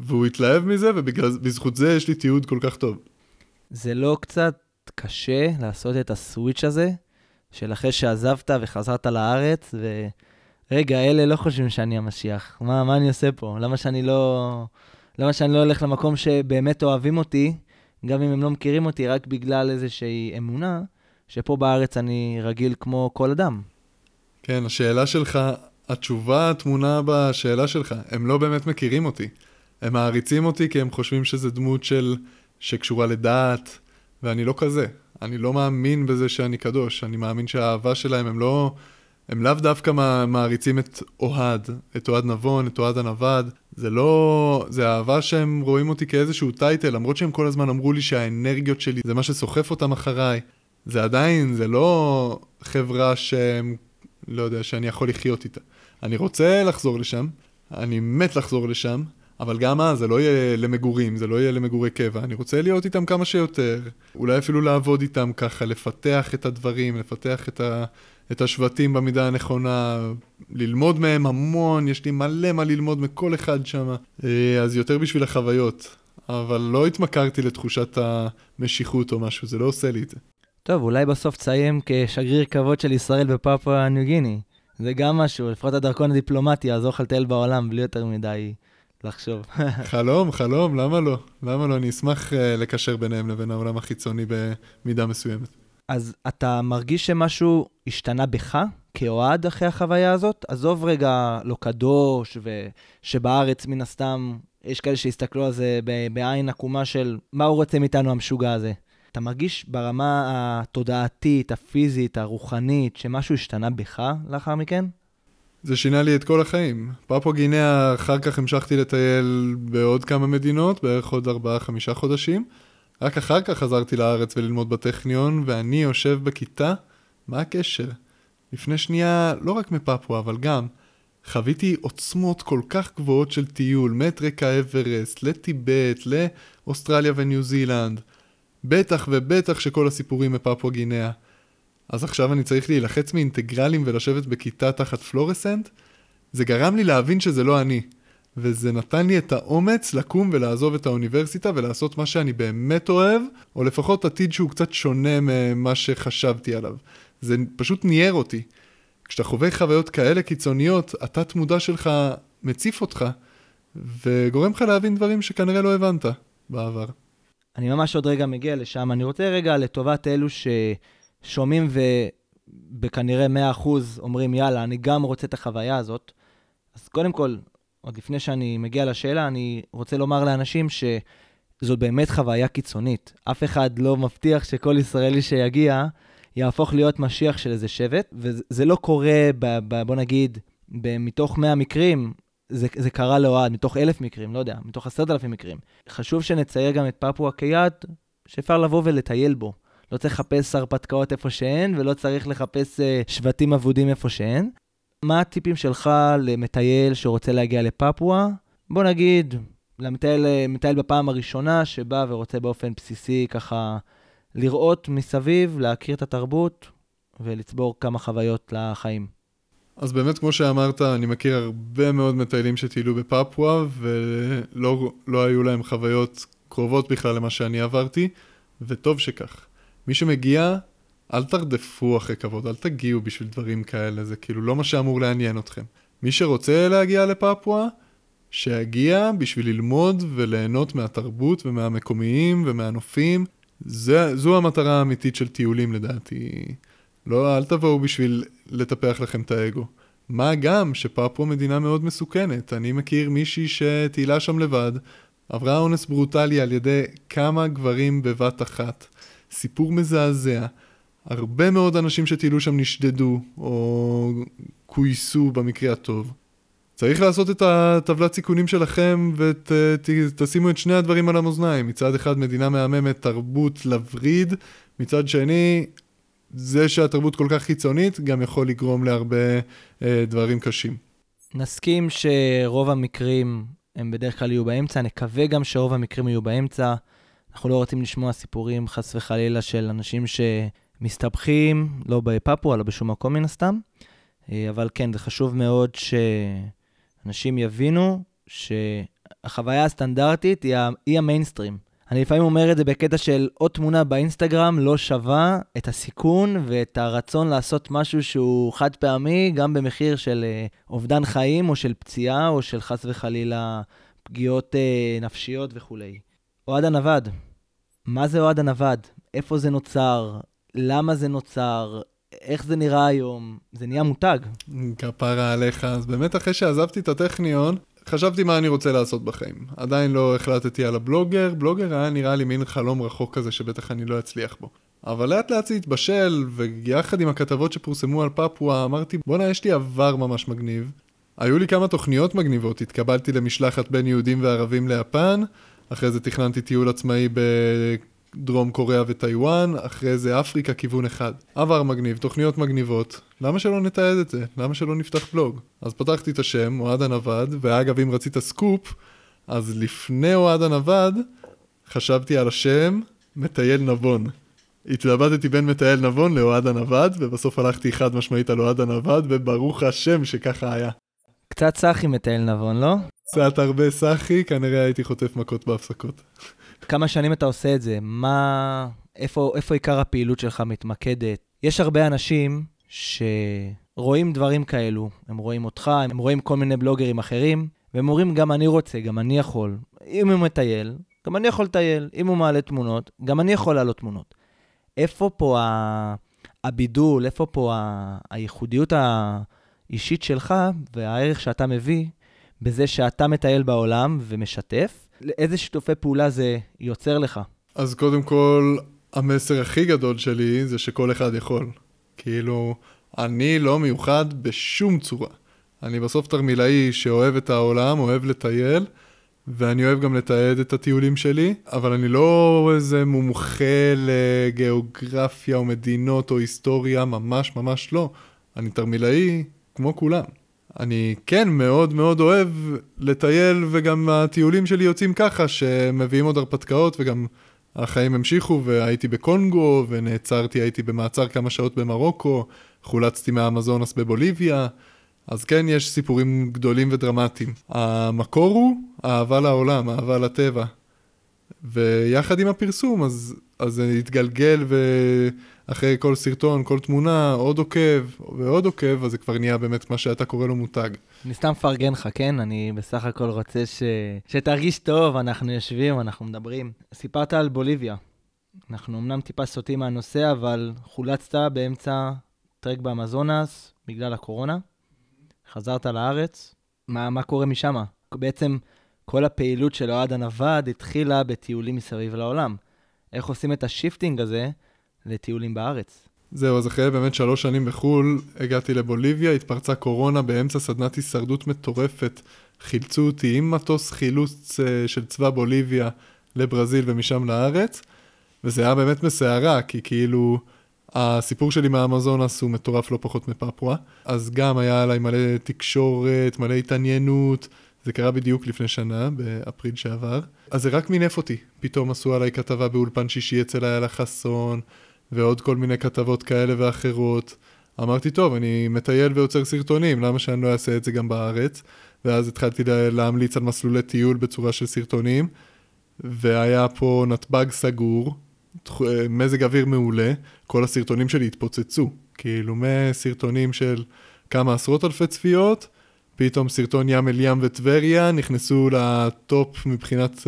B: והוא התלהב מזה, ובזכות זה יש לי תיעוד כל כך טוב.
A: זה לא קצת קשה לעשות את הסוויץ' הזה, של אחרי שעזבת וחזרת לארץ, ורגע, אלה לא חושבים שאני המשיח, מה, מה אני עושה פה? למה שאני לא... למה שאני לא הולך למקום שבאמת אוהבים אותי, גם אם הם לא מכירים אותי, רק בגלל איזושהי אמונה, שפה בארץ אני רגיל כמו כל אדם.
B: כן, השאלה שלך, התשובה טמונה בשאלה שלך. הם לא באמת מכירים אותי. הם מעריצים אותי כי הם חושבים שזו דמות של... שקשורה לדת, ואני לא כזה. אני לא מאמין בזה שאני קדוש. אני מאמין שהאהבה שלהם, הם לא... הם לאו דווקא מעריצים את אוהד, את אוהד נבון, את אוהד הנווד. זה לא... זה אהבה שהם רואים אותי כאיזשהו טייטל, למרות שהם כל הזמן אמרו לי שהאנרגיות שלי זה מה שסוחף אותם אחריי. זה עדיין, זה לא חברה שהם... לא יודע, שאני יכול לחיות איתה. אני רוצה לחזור לשם, אני מת לחזור לשם, אבל גם אז זה לא יהיה למגורים, זה לא יהיה למגורי קבע. אני רוצה להיות איתם כמה שיותר, אולי אפילו לעבוד איתם ככה, לפתח את הדברים, לפתח את, ה, את השבטים במידה הנכונה, ללמוד מהם המון, יש לי מלא מה ללמוד מכל אחד שם, אה, אז יותר בשביל החוויות. אבל לא התמכרתי לתחושת המשיכות או משהו, זה לא עושה לי את זה.
A: טוב, אולי בסוף תסיים כשגריר כבוד של ישראל בפפואה ניו גיני. זה גם משהו, לפחות הדרכון הדיפלומטי יעזור לך לטייל בעולם בלי יותר מדי לחשוב.
B: חלום, חלום, למה לא? למה לא? אני אשמח uh, לקשר ביניהם לבין העולם החיצוני במידה מסוימת.
A: אז אתה מרגיש שמשהו השתנה בך כאוהד אחרי החוויה הזאת? עזוב רגע לא קדוש, ושבארץ מן הסתם יש כאלה שיסתכלו על זה בעין עקומה של מה הוא רוצה מאיתנו המשוגע הזה. אתה מרגיש ברמה התודעתית, הפיזית, הרוחנית, שמשהו השתנה בך לאחר מכן?
B: זה שינה לי את כל החיים. פפו גינאה, אחר כך המשכתי לטייל בעוד כמה מדינות, בערך עוד 4-5 חודשים. רק אחר כך חזרתי לארץ וללמוד בטכניון, ואני יושב בכיתה, מה הקשר? לפני שנייה, לא רק מפפואה, אבל גם, חוויתי עוצמות כל כך גבוהות של טיול, מטרק האברסט, לטיבט, לאוסטרליה וניו זילנד. בטח ובטח שכל הסיפורים מפפואה גינאה. אז עכשיו אני צריך להילחץ מאינטגרלים ולשבת בכיתה תחת פלורסנט? זה גרם לי להבין שזה לא אני. וזה נתן לי את האומץ לקום ולעזוב את האוניברסיטה ולעשות מה שאני באמת אוהב, או לפחות עתיד שהוא קצת שונה ממה שחשבתי עליו. זה פשוט ניער אותי. כשאתה חווה חוויות כאלה קיצוניות, התת מודע שלך מציף אותך, וגורם לך להבין דברים שכנראה לא הבנת בעבר.
A: אני ממש עוד רגע מגיע לשם. אני רוצה רגע לטובת אלו ששומעים בכנראה 100% אומרים, יאללה, אני גם רוצה את החוויה הזאת. אז קודם כל, עוד לפני שאני מגיע לשאלה, אני רוצה לומר לאנשים שזאת באמת חוויה קיצונית. אף אחד לא מבטיח שכל ישראלי שיגיע יהפוך להיות משיח של איזה שבט, וזה לא קורה, ב, ב, בוא נגיד, ב, מתוך 100 מקרים, זה, זה קרה לאוהד, מתוך אלף מקרים, לא יודע, מתוך עשרת אלפים מקרים. חשוב שנצייר גם את פפואה כיעד שאפשר לבוא ולטייל בו. לא צריך לחפש הרפתקאות איפה שאין, ולא צריך לחפש uh, שבטים אבודים איפה שאין. מה הטיפים שלך למטייל שרוצה להגיע לפפואה? בוא נגיד, למטייל בפעם הראשונה שבא ורוצה באופן בסיסי ככה לראות מסביב, להכיר את התרבות ולצבור כמה חוויות לחיים.
B: אז באמת, כמו שאמרת, אני מכיר הרבה מאוד מטיילים שטיילו בפפואה, ולא לא היו להם חוויות קרובות בכלל למה שאני עברתי, וטוב שכך. מי שמגיע, אל תרדפו אחרי כבוד, אל תגיעו בשביל דברים כאלה, זה כאילו לא מה שאמור לעניין אתכם. מי שרוצה להגיע לפפואה, שיגיע בשביל ללמוד וליהנות מהתרבות ומהמקומיים ומהנופים. זה, זו המטרה האמיתית של טיולים לדעתי. לא, אל תבואו בשביל לטפח לכם את האגו. מה גם שפפואה מדינה מאוד מסוכנת. אני מכיר מישהי שטיילה שם לבד, עברה אונס ברוטלי על ידי כמה גברים בבת אחת. סיפור מזעזע. הרבה מאוד אנשים שטיילו שם נשדדו, או כויסו במקרה הטוב. צריך לעשות את הטבלת סיכונים שלכם ותשימו את שני הדברים על המאזניים. מצד אחד מדינה מהממת, תרבות לווריד, מצד שני, זה שהתרבות כל כך חיצונית גם יכול לגרום להרבה אה, דברים קשים.
A: נסכים שרוב המקרים הם בדרך כלל יהיו באמצע, נקווה גם שרוב המקרים יהיו באמצע. אנחנו לא רוצים לשמוע סיפורים, חס וחלילה, של אנשים שמסתבכים, לא בפפואה, לא בשום מקום מן הסתם. אה, אבל כן, זה חשוב מאוד שאנשים יבינו שהחוויה הסטנדרטית היא, היא המיינסטרים. אני לפעמים אומר את זה בקטע של עוד תמונה באינסטגרם לא שווה את הסיכון ואת הרצון לעשות משהו שהוא חד פעמי, גם במחיר של אה, אובדן חיים או של פציעה או של חס וחלילה פגיעות אה, נפשיות וכולי. אוהד הנווד, מה זה אוהד הנווד? איפה זה נוצר? למה זה נוצר? איך זה נראה היום? זה נהיה מותג.
B: כפרה עליך. אז באמת אחרי שעזבתי את הטכניון, חשבתי מה אני רוצה לעשות בחיים. עדיין לא החלטתי על הבלוגר, בלוגר היה נראה לי מין חלום רחוק כזה שבטח אני לא אצליח בו. אבל לאט לאט זה התבשל, ויחד עם הכתבות שפורסמו על פפואה, אמרתי, בואנה, יש לי עבר ממש מגניב. היו לי כמה תוכניות מגניבות, התקבלתי למשלחת בין יהודים וערבים ליפן, אחרי זה תכננתי טיול עצמאי דרום קוריאה וטיוואן, אחרי זה אפריקה כיוון אחד. עבר מגניב, תוכניות מגניבות, למה שלא נתעד את זה? למה שלא נפתח בלוג? אז פתחתי את השם, אוהד הנווד, ואגב, אם רצית סקופ, אז לפני אוהד הנווד, חשבתי על השם מטייל נבון. התלבטתי בין מטייל נבון לאוהד הנווד, ובסוף הלכתי חד משמעית על אוהד הנווד, וברוך השם שככה היה.
A: קצת סאחי מטייל נבון, לא?
B: קצת הרבה סאחי, כנראה הייתי חוטף מכות בהפסקות.
A: כמה שנים אתה עושה את זה? מה... איפה, איפה עיקר הפעילות שלך מתמקדת? יש הרבה אנשים שרואים דברים כאלו. הם רואים אותך, הם רואים כל מיני בלוגרים אחרים, והם אומרים, גם אני רוצה, גם אני יכול. אם הוא מטייל, גם אני יכול לטייל. אם הוא מעלה תמונות, גם אני יכול לעלות תמונות. איפה פה ה... הבידול, איפה פה ה... הייחודיות האישית שלך והערך שאתה מביא בזה שאתה מטייל בעולם ומשתף, איזה שיתופי פעולה זה יוצר לך?
B: אז קודם כל, המסר הכי גדול שלי זה שכל אחד יכול. כאילו, אני לא מיוחד בשום צורה. אני בסוף תרמילאי שאוהב את העולם, אוהב לטייל, ואני אוהב גם לתעד את הטיולים שלי, אבל אני לא איזה מומחה לגיאוגרפיה או מדינות או היסטוריה, ממש ממש לא. אני תרמילאי כמו כולם. אני כן מאוד מאוד אוהב לטייל, וגם הטיולים שלי יוצאים ככה, שמביאים עוד הרפתקאות, וגם החיים המשיכו, והייתי בקונגו, ונעצרתי, הייתי במעצר כמה שעות במרוקו, חולצתי מהאמזונס בבוליביה, אז כן, יש סיפורים גדולים ודרמטיים. המקור הוא אהבה לעולם, אהבה לטבע. ויחד עם הפרסום, אז, זה התגלגל, ואחרי כל סרטון, כל תמונה, עוד עוקב ועוד עוקב, אז זה כבר נהיה באמת מה שאתה קורא לו מותג.
A: אני סתם מפרגן לך, כן? אני בסך הכל רוצה ש... שתרגיש טוב, אנחנו יושבים, אנחנו מדברים. סיפרת על בוליביה. אנחנו אמנם טיפה סוטים מהנושא, אבל חולצת באמצע טרק באמזונס בגלל הקורונה, חזרת לארץ, מה, מה קורה משם? בעצם כל הפעילות של אוהד הנווד התחילה בטיולים מסביב לעולם. איך עושים את ה shifting הזה לטיולים בארץ?
B: זהו, אז אחרי באמת שלוש שנים בחו"ל, הגעתי לבוליביה, התפרצה קורונה באמצע סדנת הישרדות מטורפת. חילצו אותי עם מטוס חילוץ אה, של צבא בוליביה לברזיל ומשם לארץ, וזה היה באמת מסערה, כי כאילו הסיפור שלי מהאמזונס הוא מטורף לא פחות מפפואה, אז גם היה עליי מלא תקשורת, מלא התעניינות, זה קרה בדיוק לפני שנה, באפריל שעבר, אז זה רק מינף אותי. פתאום עשו עליי כתבה באולפן שישי אצל איילה חסון, ועוד כל מיני כתבות כאלה ואחרות. אמרתי, טוב, אני מטייל ויוצר סרטונים, למה שאני לא אעשה את זה גם בארץ? ואז התחלתי להמליץ על מסלולי טיול בצורה של סרטונים, והיה פה נתב"ג סגור, מזג אוויר מעולה, כל הסרטונים שלי התפוצצו, כאילו מסרטונים של כמה עשרות אלפי צפיות, פתאום סרטון ים אל ים וטבריה נכנסו לטופ מבחינת uh,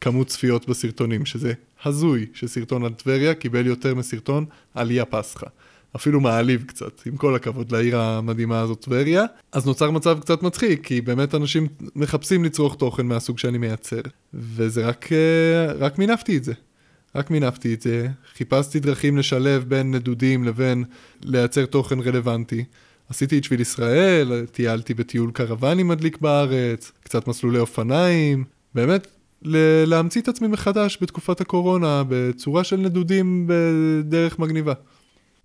B: כמות צפיות בסרטונים, שזה הזוי שסרטון על טבריה קיבל יותר מסרטון על אי הפסחא. אפילו מעליב קצת, עם כל הכבוד לעיר המדהימה הזאת טבריה. אז נוצר מצב קצת מצחיק, כי באמת אנשים מחפשים לצרוך תוכן מהסוג שאני מייצר. וזה רק, אה, רק מינפתי את זה. רק מינפתי את זה, חיפשתי דרכים לשלב בין נדודים לבין לייצר תוכן רלוונטי. עשיתי את שביל ישראל, טיילתי בטיול קרוואני מדליק בארץ, קצת מסלולי אופניים, באמת להמציא את עצמי מחדש בתקופת הקורונה בצורה של נדודים בדרך מגניבה.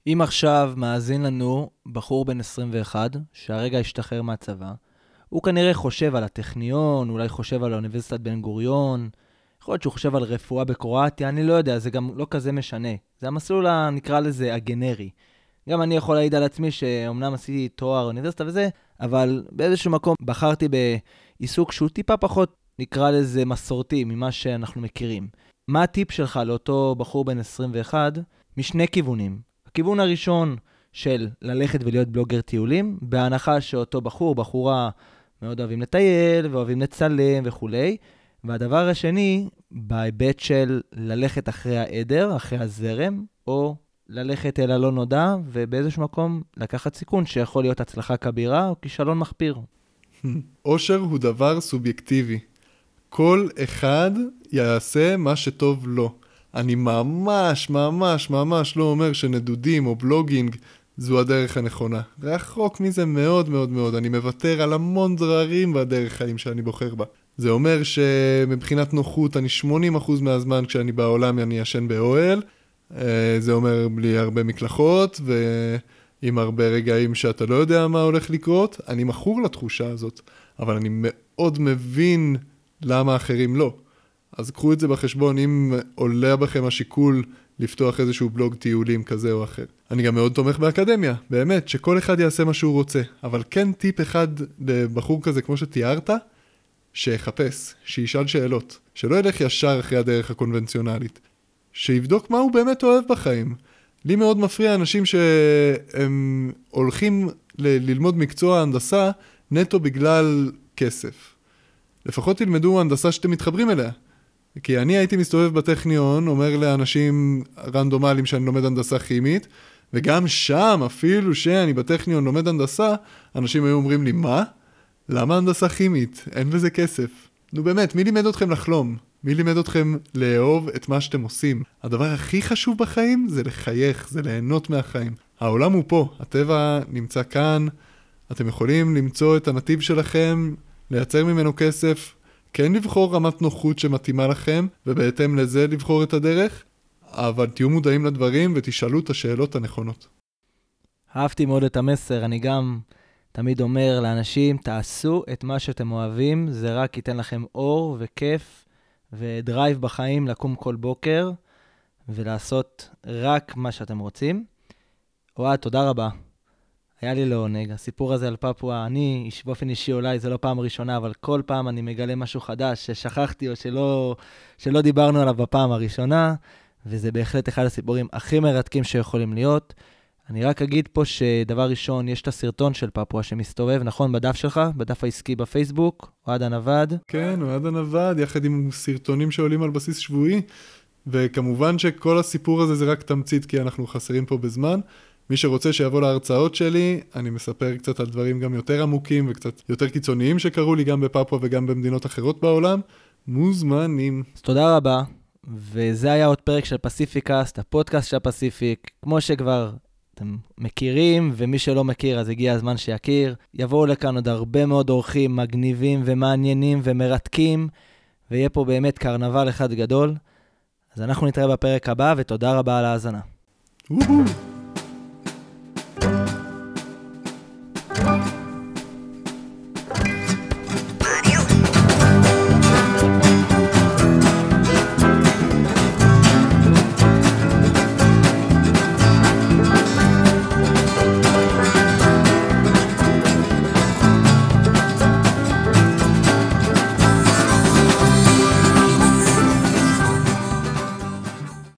A: אם עכשיו מאזין לנו בחור בן 21, שהרגע השתחרר מהצבא, הוא כנראה חושב על הטכניון, אולי חושב על האוניברסיטת בן גוריון, יכול להיות שהוא חושב על רפואה בקרואטיה, אני לא יודע, זה גם לא כזה משנה. זה המסלול, נקרא לזה, הגנרי. גם אני יכול להעיד על עצמי שאומנם עשיתי תואר אוניברסיטה וזה, אבל באיזשהו מקום בחרתי בעיסוק שהוא טיפה פחות, נקרא לזה, מסורתי ממה שאנחנו מכירים. מה הטיפ שלך לאותו בחור בן 21? משני כיוונים. הכיוון הראשון של ללכת ולהיות בלוגר טיולים, בהנחה שאותו בחור, בחורה, מאוד אוהבים לטייל ואוהבים לצלם וכולי. והדבר השני, בהיבט של ללכת אחרי העדר, אחרי הזרם, או ללכת אל הלא נודע, ובאיזשהו מקום לקחת סיכון שיכול להיות הצלחה כבירה או כישלון מחפיר.
B: אושר הוא דבר סובייקטיבי. כל אחד יעשה מה שטוב לו. אני ממש, ממש, ממש לא אומר שנדודים או בלוגינג זו הדרך הנכונה. רחוק מזה מאוד מאוד מאוד. אני מוותר על המון דררים בדרך חיים שאני בוחר בה. זה אומר שמבחינת נוחות, אני 80% מהזמן כשאני בעולם אני ישן באוהל. אה, זה אומר בלי הרבה מקלחות ועם הרבה רגעים שאתה לא יודע מה הולך לקרות. אני מכור לתחושה הזאת, אבל אני מאוד מבין למה אחרים לא. אז קחו את זה בחשבון אם עולה בכם השיקול לפתוח איזשהו בלוג טיולים כזה או אחר. אני גם מאוד תומך באקדמיה, באמת, שכל אחד יעשה מה שהוא רוצה. אבל כן טיפ אחד לבחור כזה כמו שתיארת, שיחפש, שישאל שאלות, שלא ילך ישר אחרי הדרך הקונבנציונלית, שיבדוק מה הוא באמת אוהב בחיים. לי מאוד מפריע אנשים שהם הולכים ל- ללמוד מקצוע הנדסה נטו בגלל כסף. לפחות תלמדו הנדסה שאתם מתחברים אליה. כי אני הייתי מסתובב בטכניון, אומר לאנשים רנדומליים שאני לומד הנדסה כימית, וגם שם, אפילו שאני בטכניון לומד הנדסה, אנשים היו אומרים לי, מה? למה הנדסה כימית? אין בזה כסף. נו באמת, מי לימד אתכם לחלום? מי לימד אתכם לאהוב את מה שאתם עושים? הדבר הכי חשוב בחיים זה לחייך, זה ליהנות מהחיים. העולם הוא פה, הטבע נמצא כאן, אתם יכולים למצוא את הנתיב שלכם, לייצר ממנו כסף, כן לבחור רמת נוחות שמתאימה לכם, ובהתאם לזה לבחור את הדרך, אבל תהיו מודעים לדברים ותשאלו את השאלות הנכונות.
A: אהבתי מאוד את המסר, אני גם תמיד אומר לאנשים, תעשו את מה שאתם אוהבים, זה רק ייתן לכם אור וכיף ודרייב בחיים לקום כל בוקר ולעשות רק מה שאתם רוצים. אוהד, תודה רבה. היה לי לעונג. הסיפור הזה על פפואה, אני באופן אישי אולי זו לא פעם ראשונה, אבל כל פעם אני מגלה משהו חדש ששכחתי או שלא, שלא דיברנו עליו בפעם הראשונה, וזה בהחלט אחד הסיפורים הכי מרתקים שיכולים להיות. אני רק אגיד פה שדבר ראשון, יש את הסרטון של פפואה שמסתובב, נכון? בדף שלך, בדף העסקי בפייסבוק, אוהד הנווד.
B: כן, אוהד הנווד, יחד עם סרטונים שעולים על בסיס שבועי, וכמובן שכל הסיפור הזה זה רק תמצית, כי אנחנו חסרים פה בזמן. מי שרוצה שיבוא להרצאות שלי, אני מספר קצת על דברים גם יותר עמוקים וקצת יותר קיצוניים שקרו לי גם בפפואה וגם במדינות אחרות בעולם. מוזמנים.
A: אז תודה רבה, וזה היה עוד פרק של פסיפיקאסט, הפודקאסט של הפסיפיק. כמו שכבר אתם מכירים, ומי שלא מכיר אז הגיע הזמן שיכיר. יבואו לכאן עוד הרבה מאוד אורחים מגניבים ומעניינים ומרתקים, ויהיה פה באמת קרנבל אחד גדול. אז אנחנו נתראה בפרק הבא, ותודה רבה על ההאזנה.